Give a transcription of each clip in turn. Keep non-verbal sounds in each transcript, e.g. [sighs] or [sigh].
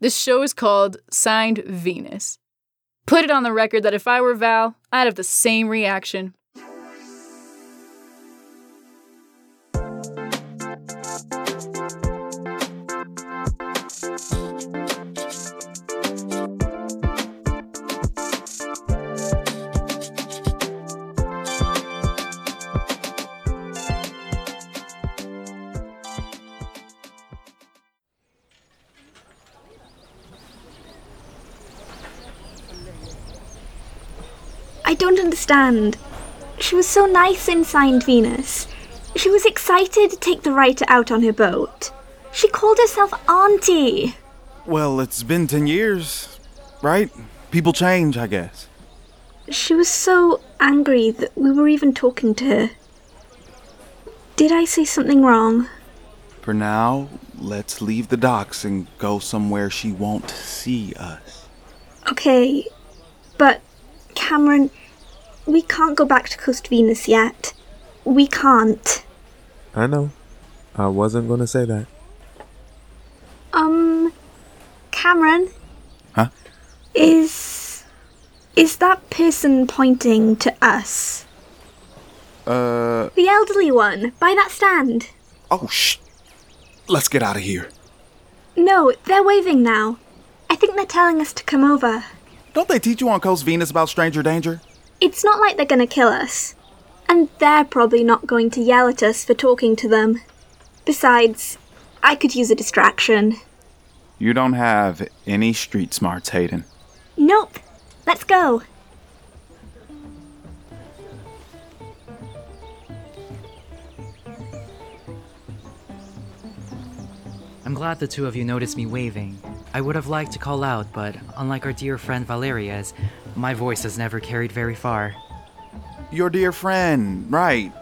This show is called Signed Venus. Put it on the record that if I were Val, I'd have the same reaction. Understand. She was so nice in Signed Venus. She was excited to take the writer out on her boat. She called herself Auntie. Well, it's been 10 years, right? People change, I guess. She was so angry that we were even talking to her. Did I say something wrong? For now, let's leave the docks and go somewhere she won't see us. Okay, but Cameron, we can't go back to Coast Venus yet. We can't. I know. I wasn't gonna say that. Um, Cameron? Huh? Is. Is that person pointing to us? Uh, The elderly one, by that stand. oh, shh. Let's get out of here. No, they're waving now. I think they're telling us to come over. Don't they teach you on Coast Venus about stranger danger? It's not like they're gonna kill us. And they're probably not going to yell at us for talking to them. Besides, I could use a distraction. You don't have any street smarts, Hayden. Nope. Let's go. I'm glad the two of you noticed me waving. I would have liked to call out, but unlike our dear friend Valeria's, my voice has never carried very far. Your dear friend, right.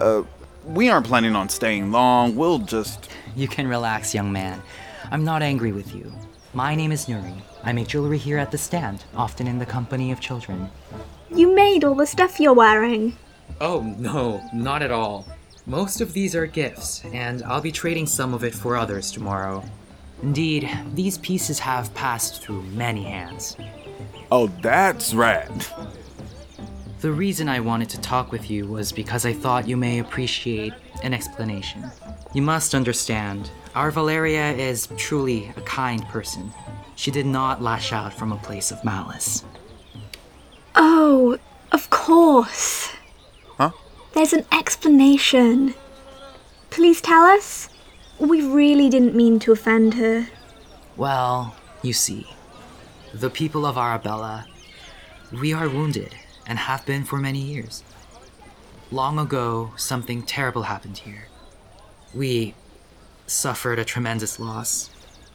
Uh, we aren't planning on staying long. We'll just. You can relax, young man. I'm not angry with you. My name is Nuri. I make jewelry here at the stand, often in the company of children. You made all the stuff you're wearing. Oh, no, not at all. Most of these are gifts, and I'll be trading some of it for others tomorrow. Indeed, these pieces have passed through many hands. Oh, that's rad. The reason I wanted to talk with you was because I thought you may appreciate an explanation. You must understand, our Valeria is truly a kind person. She did not lash out from a place of malice. Oh, of course. Huh? There's an explanation. Please tell us. We really didn't mean to offend her. Well, you see, the people of Arabella, we are wounded and have been for many years. Long ago, something terrible happened here. We suffered a tremendous loss,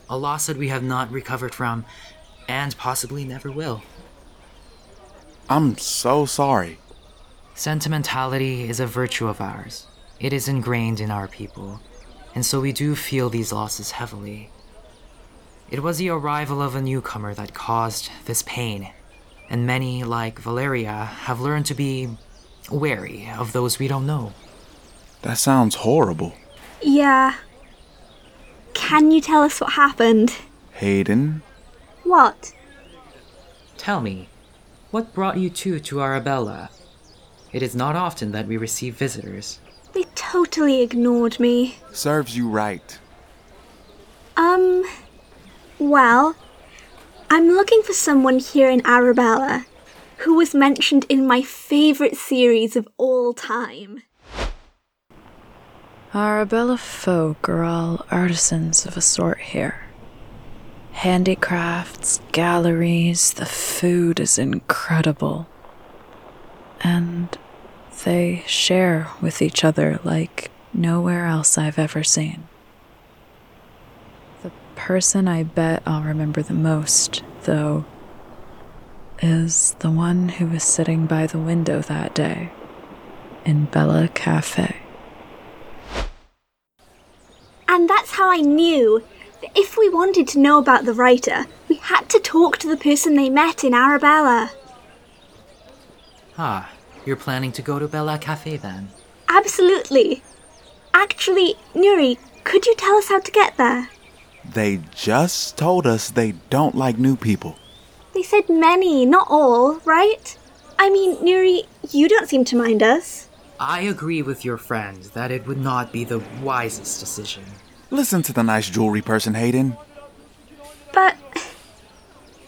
a loss that we have not recovered from and possibly never will. I'm so sorry. Sentimentality is a virtue of ours. It is ingrained in our people, and so we do feel these losses heavily. It was the arrival of a newcomer that caused this pain, and many, like Valeria, have learned to be wary of those we don't know. That sounds horrible. Yeah. Can you tell us what happened? Hayden, What? Tell me, what brought you two to Arabella? It is not often that we receive visitors. They totally ignored me. serves you right. Um, well, I'm looking for someone here in Arabella who was mentioned in my favorite series of all time. Arabella folk are all artisans of a sort here. Handicrafts, galleries, the food is incredible. And they share with each other like nowhere else I've ever seen. The person I bet I'll remember the most, though, is the one who was sitting by the window that day in Bella Cafe. And that's how I knew that if we wanted to know about the writer, we had to talk to the person they met in Arabella. Ah, you're planning to go to Bella Cafe then? Absolutely. Actually, Nuri, could you tell us how to get there? They just told us they don't like new people. They said many, not all, right? I mean, Nuri, you don't seem to mind us. I agree with your friend that it would not be the wisest decision. Listen to the nice jewelry person, Hayden. But.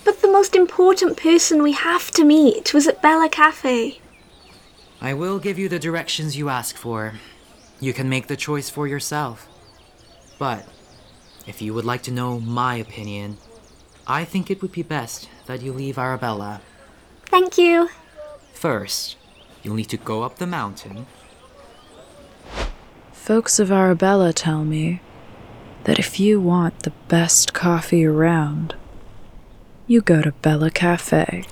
But the most important person we have to meet was at Bella Cafe. I will give you the directions you ask for. You can make the choice for yourself. But if you would like to know my opinion, I think it would be best that you leave Arabella. Thank you. First, you'll need to go up the mountain. Folks of Arabella tell me that if you want the best coffee around, you go to Bella Cafe.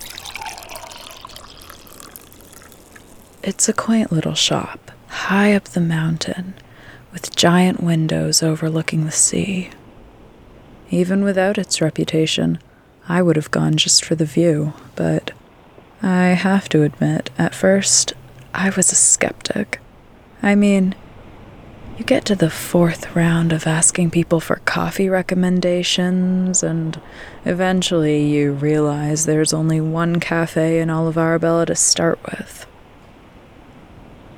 It's a quaint little shop, high up the mountain, with giant windows overlooking the sea. Even without its reputation, I would have gone just for the view, but I have to admit, at first, I was a skeptic. I mean, you get to the fourth round of asking people for coffee recommendations, and eventually you realize there's only one cafe in all of Arabella to start with.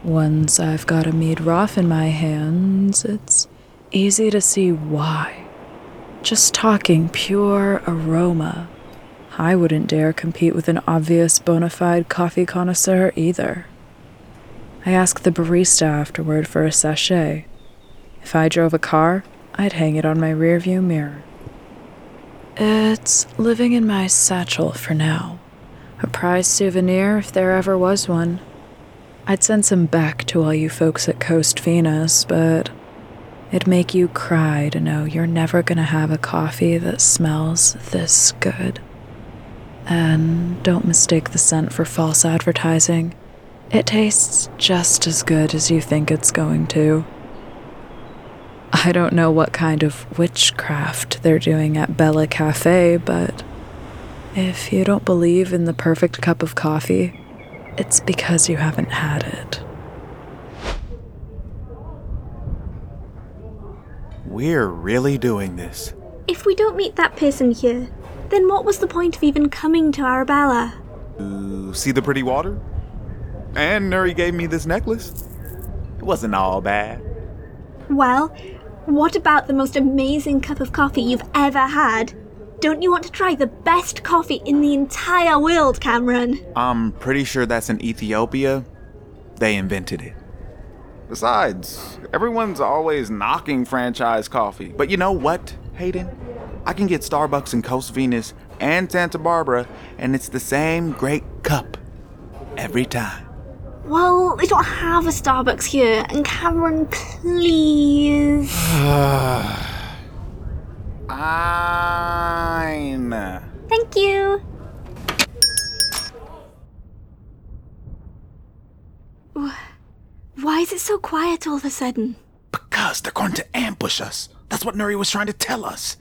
Once I've got a mead rough in my hands, it's easy to see why. Just talking pure aroma. I wouldn't dare compete with an obvious bona fide coffee connoisseur either. I asked the barista afterward for a sachet. If I drove a car, I'd hang it on my rearview mirror. It's living in my satchel for now. A prize souvenir if there ever was one. I'd send some back to all you folks at Coast Venus, but it'd make you cry to know you're never gonna have a coffee that smells this good. And don't mistake the scent for false advertising. It tastes just as good as you think it's going to. I don't know what kind of witchcraft they're doing at Bella Cafe, but if you don't believe in the perfect cup of coffee, it's because you haven't had it. We're really doing this. If we don't meet that person here, then what was the point of even coming to Arabella? To see the pretty water? And Nuri gave me this necklace. It wasn't all bad. Well, what about the most amazing cup of coffee you've ever had? Don't you want to try the best coffee in the entire world, Cameron? I'm pretty sure that's in Ethiopia. They invented it. Besides, everyone's always knocking franchise coffee. But you know what, Hayden? I can get Starbucks in Coast Venus and Santa Barbara, and it's the same great cup every time. Well, they don't have a Starbucks here, and Cameron, please. [sighs] Fine. Thank you. Why is it so quiet all of a sudden? Because they're going to ambush us. That's what Nuri was trying to tell us.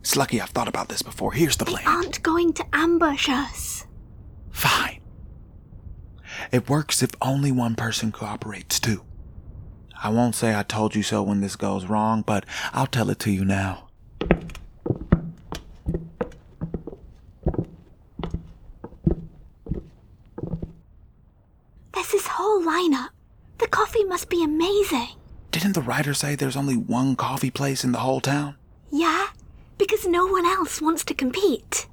It's lucky I've thought about this before. Here's the plan. They aren't going to ambush us. Fine. It works if only one person cooperates too. I won't say I told you so when this goes wrong, but I'll tell it to you now. There's this whole lineup. The coffee must be amazing. Didn't the writer say there's only one coffee place in the whole town? Yeah, because no one else wants to compete.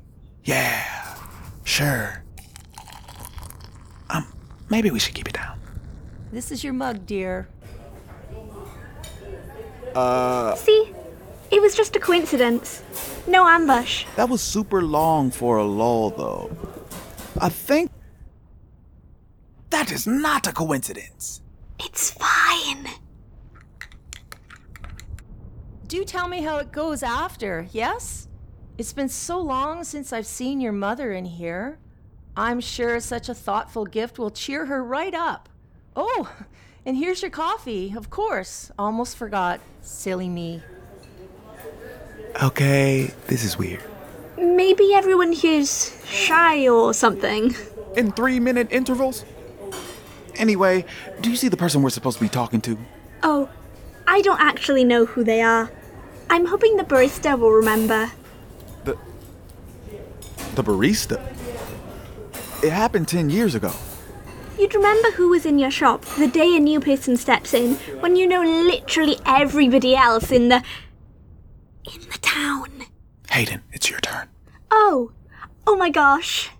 Yeah, sure. Um, maybe we should keep it down. This is your mug, dear. Uh. See? It was just a coincidence. No ambush. That was super long for a lull, though. I think. That is not a coincidence. It's fine. Do tell me how it goes after, yes? It's been so long since I've seen your mother in here. I'm sure such a thoughtful gift will cheer her right up. Oh, and here's your coffee, of course. Almost forgot. Silly me. Okay, this is weird. Maybe everyone here's shy or something. In three minute intervals? Anyway, do you see the person we're supposed to be talking to? Oh, I don't actually know who they are. I'm hoping the barista will remember. The. The barista? It happened 10 years ago. You'd remember who was in your shop the day a new person steps in, when you know literally everybody else in the. in the town. Hayden, it's your turn. Oh, oh my gosh.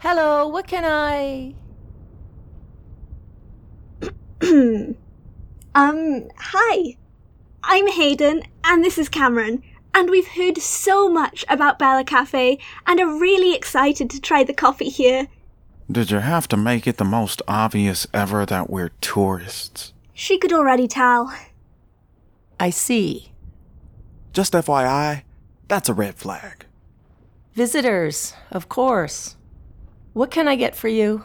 Hello, what can I. [clears throat] Um, hi. I'm Hayden, and this is Cameron, and we've heard so much about Bella Cafe and are really excited to try the coffee here. Did you have to make it the most obvious ever that we're tourists? She could already tell. I see. Just FYI, that's a red flag. Visitors, of course. What can I get for you?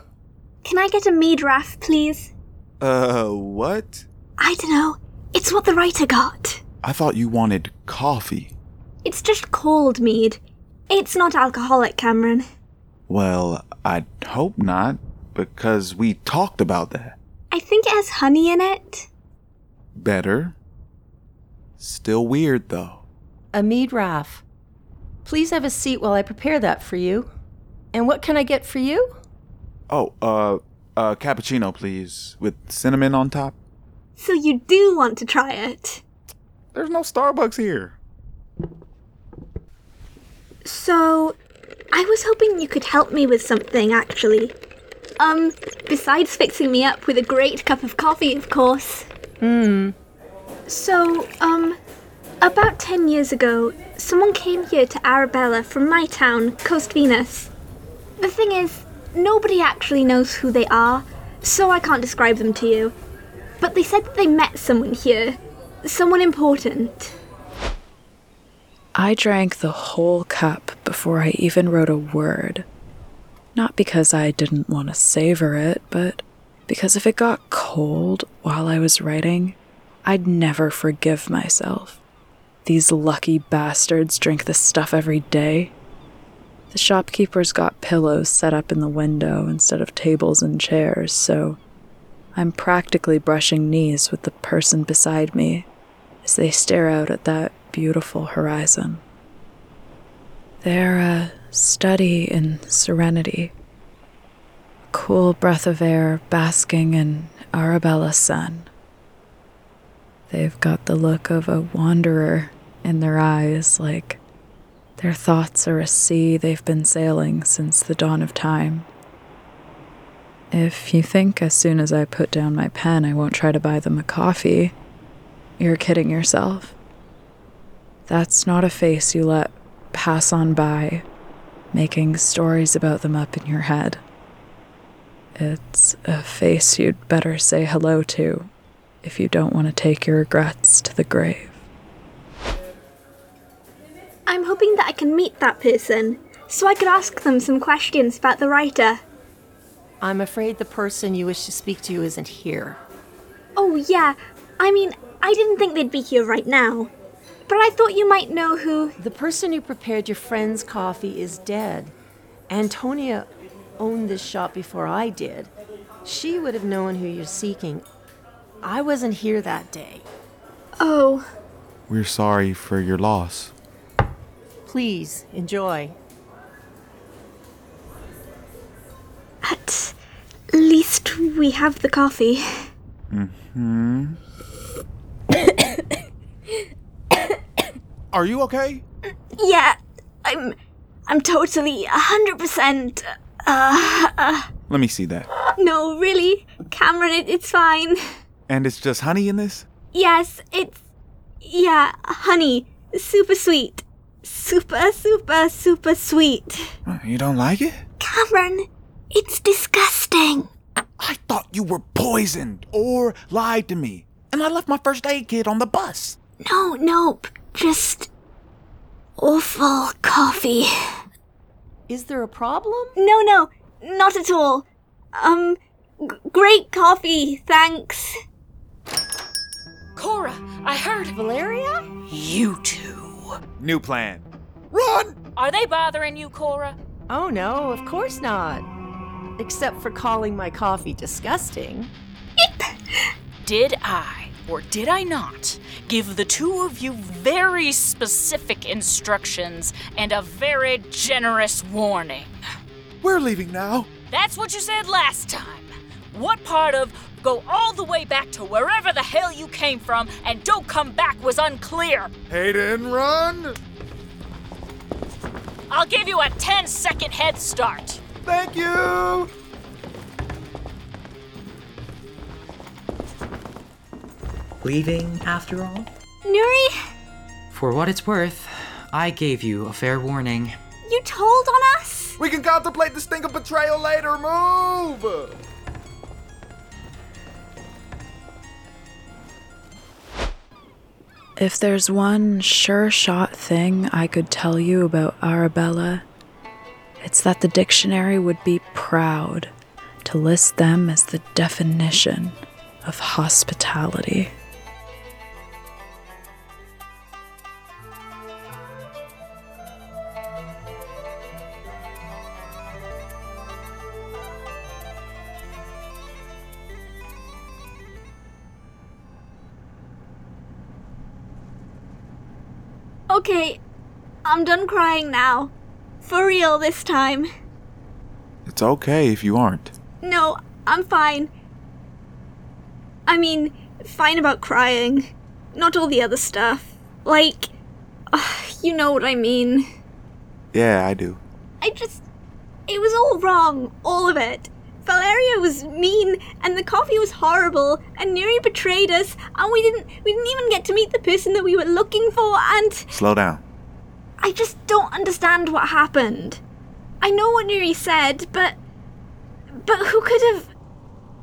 Can I get a mead raff, please? Uh, what? I dunno. It's what the writer got. I thought you wanted coffee. It's just cold mead. It's not alcoholic, Cameron. Well, I'd hope not, because we talked about that. I think it has honey in it. Better. Still weird, though. A mead raff. Please have a seat while I prepare that for you. And what can I get for you? Oh, uh, uh, cappuccino, please, with cinnamon on top. So you do want to try it. There's no Starbucks here. So, I was hoping you could help me with something, actually. Um, besides fixing me up with a great cup of coffee, of course. Hmm. So, um, about 10 years ago, someone came here to Arabella from my town, Coast Venus. The thing is, nobody actually knows who they are, so I can't describe them to you. But they said that they met someone here, someone important. I drank the whole cup before I even wrote a word. Not because I didn't want to savor it, but because if it got cold while I was writing, I'd never forgive myself. These lucky bastards drink this stuff every day. The shopkeepers got pillows set up in the window instead of tables and chairs, so I'm practically brushing knees with the person beside me as they stare out at that beautiful horizon. They're a study in serenity, a cool breath of air basking in Arabella's sun. They've got the look of a wanderer in their eyes, like their thoughts are a sea they've been sailing since the dawn of time. If you think as soon as I put down my pen I won't try to buy them a coffee, you're kidding yourself. That's not a face you let pass on by, making stories about them up in your head. It's a face you'd better say hello to if you don't want to take your regrets to the grave. I'm hoping that I can meet that person, so I could ask them some questions about the writer. I'm afraid the person you wish to speak to isn't here. Oh, yeah. I mean, I didn't think they'd be here right now. But I thought you might know who. The person who prepared your friend's coffee is dead. Antonia owned this shop before I did. She would have known who you're seeking. I wasn't here that day. Oh, We're sorry for your loss. Please enjoy. at least we have the coffee. Hmm? [coughs] Are you okay? Yeah, I'm. I'm totally a hundred percent. Uh, uh, Let me see that. no, really, Cameron, it, it's fine. And it's just honey in this? Yes, it's. Yeah, honey, super sweet, super, super, super sweet. You don't like it? Cameron, it's disgusting. I thought you were poisoned or lied to me. And I left my first aid kit on the bus. No, nope, just awful coffee. Is there a problem? No, no, not at all. Um, g- great coffee, thanks. Cora, I heard. Valeria? You two. New plan. Run! Are they bothering you, Cora? Oh no, of course not. Except for calling my coffee disgusting. [laughs] Did I? Or did I not give the two of you very specific instructions and a very generous warning? We're leaving now. That's what you said last time. What part of go all the way back to wherever the hell you came from and don't come back was unclear? Hayden, run! I'll give you a 10 second head start. Thank you! Leaving, after all? Nuri, For what it's worth, I gave you a fair warning. you told on us? We can contemplate the stink of betrayal later. Move! If there's one sure shot thing I could tell you about Arabella, it's that the dictionary would be proud to list them as the definition of hospitality. Okay, I'm done crying now. For real this time. It's okay if you aren't. No, I'm fine. I mean, fine about crying. Not all the other stuff. Like, ugh, you know what I mean. Yeah, I do. I just. It was all wrong. All of it. Valeria was mean, and the coffee was horrible, and Neri betrayed us, and we didn't we didn't even get to meet the person that we were looking for, and Slow down. I just don't understand what happened. I know what Neri said, but but who could have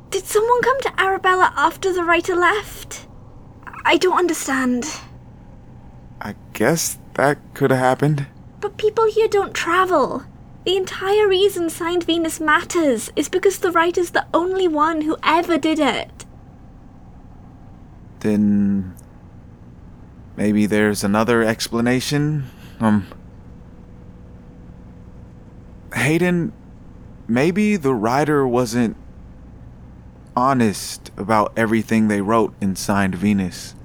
Did someone come to Arabella after the writer left? I don't understand. I guess that could have happened. But people here don't travel. The entire reason Signed Venus matters is because the writer's the only one who ever did it. Then maybe there's another explanation. Um Hayden, maybe the writer wasn't honest about everything they wrote in Signed Venus.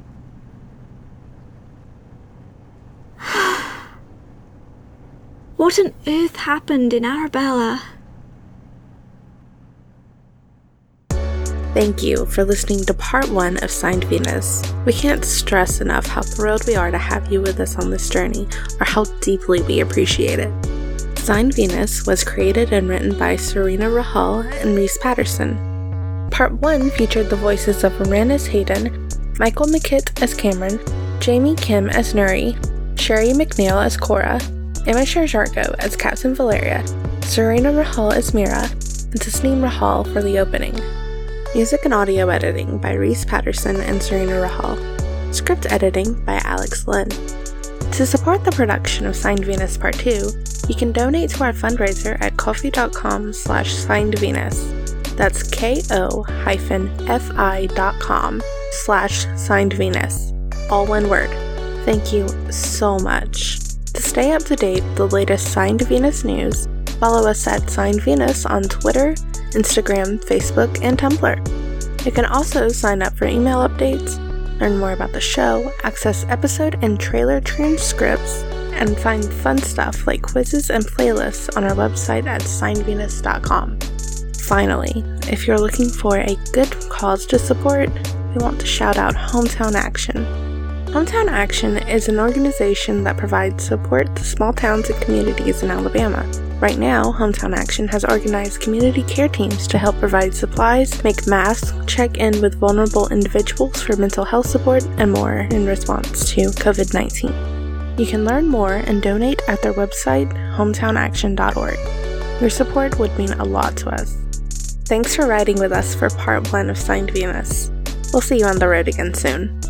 What on earth happened in Arabella? Thank you for listening to part one of Signed Venus. We can't stress enough how thrilled we are to have you with us on this journey, or how deeply we appreciate it. Signed Venus was created and written by Serena Rahal and Reese Patterson. Part 1 featured the voices of Ranis Hayden, Michael McKitt as Cameron, Jamie Kim as Nuri, Sherry McNeil as Cora, Emma Sharjarko as Captain Valeria, Serena Rahal as Mira, and Tasneem Rahal for the opening. Music and audio editing by Reese Patterson and Serena Rahal. Script editing by Alex Lynn. To support the production of Signed Venus Part 2, you can donate to our fundraiser at ko-fi.com slash signedvenus. That's ko-fi.com slash signed Venus. All one word. Thank you so much. Stay up to date with the latest Signed Venus news, follow us at Signed Venus on Twitter, Instagram, Facebook, and Tumblr. You can also sign up for email updates, learn more about the show, access episode and trailer transcripts, and find fun stuff like quizzes and playlists on our website at signedvenus.com. Finally, if you're looking for a good cause to support, we want to shout out Hometown Action. Hometown Action is an organization that provides support to small towns and communities in Alabama. Right now, Hometown Action has organized community care teams to help provide supplies, make masks, check in with vulnerable individuals for mental health support, and more in response to COVID 19. You can learn more and donate at their website, hometownaction.org. Your support would mean a lot to us. Thanks for riding with us for part one of Signed Venus. We'll see you on the road again soon.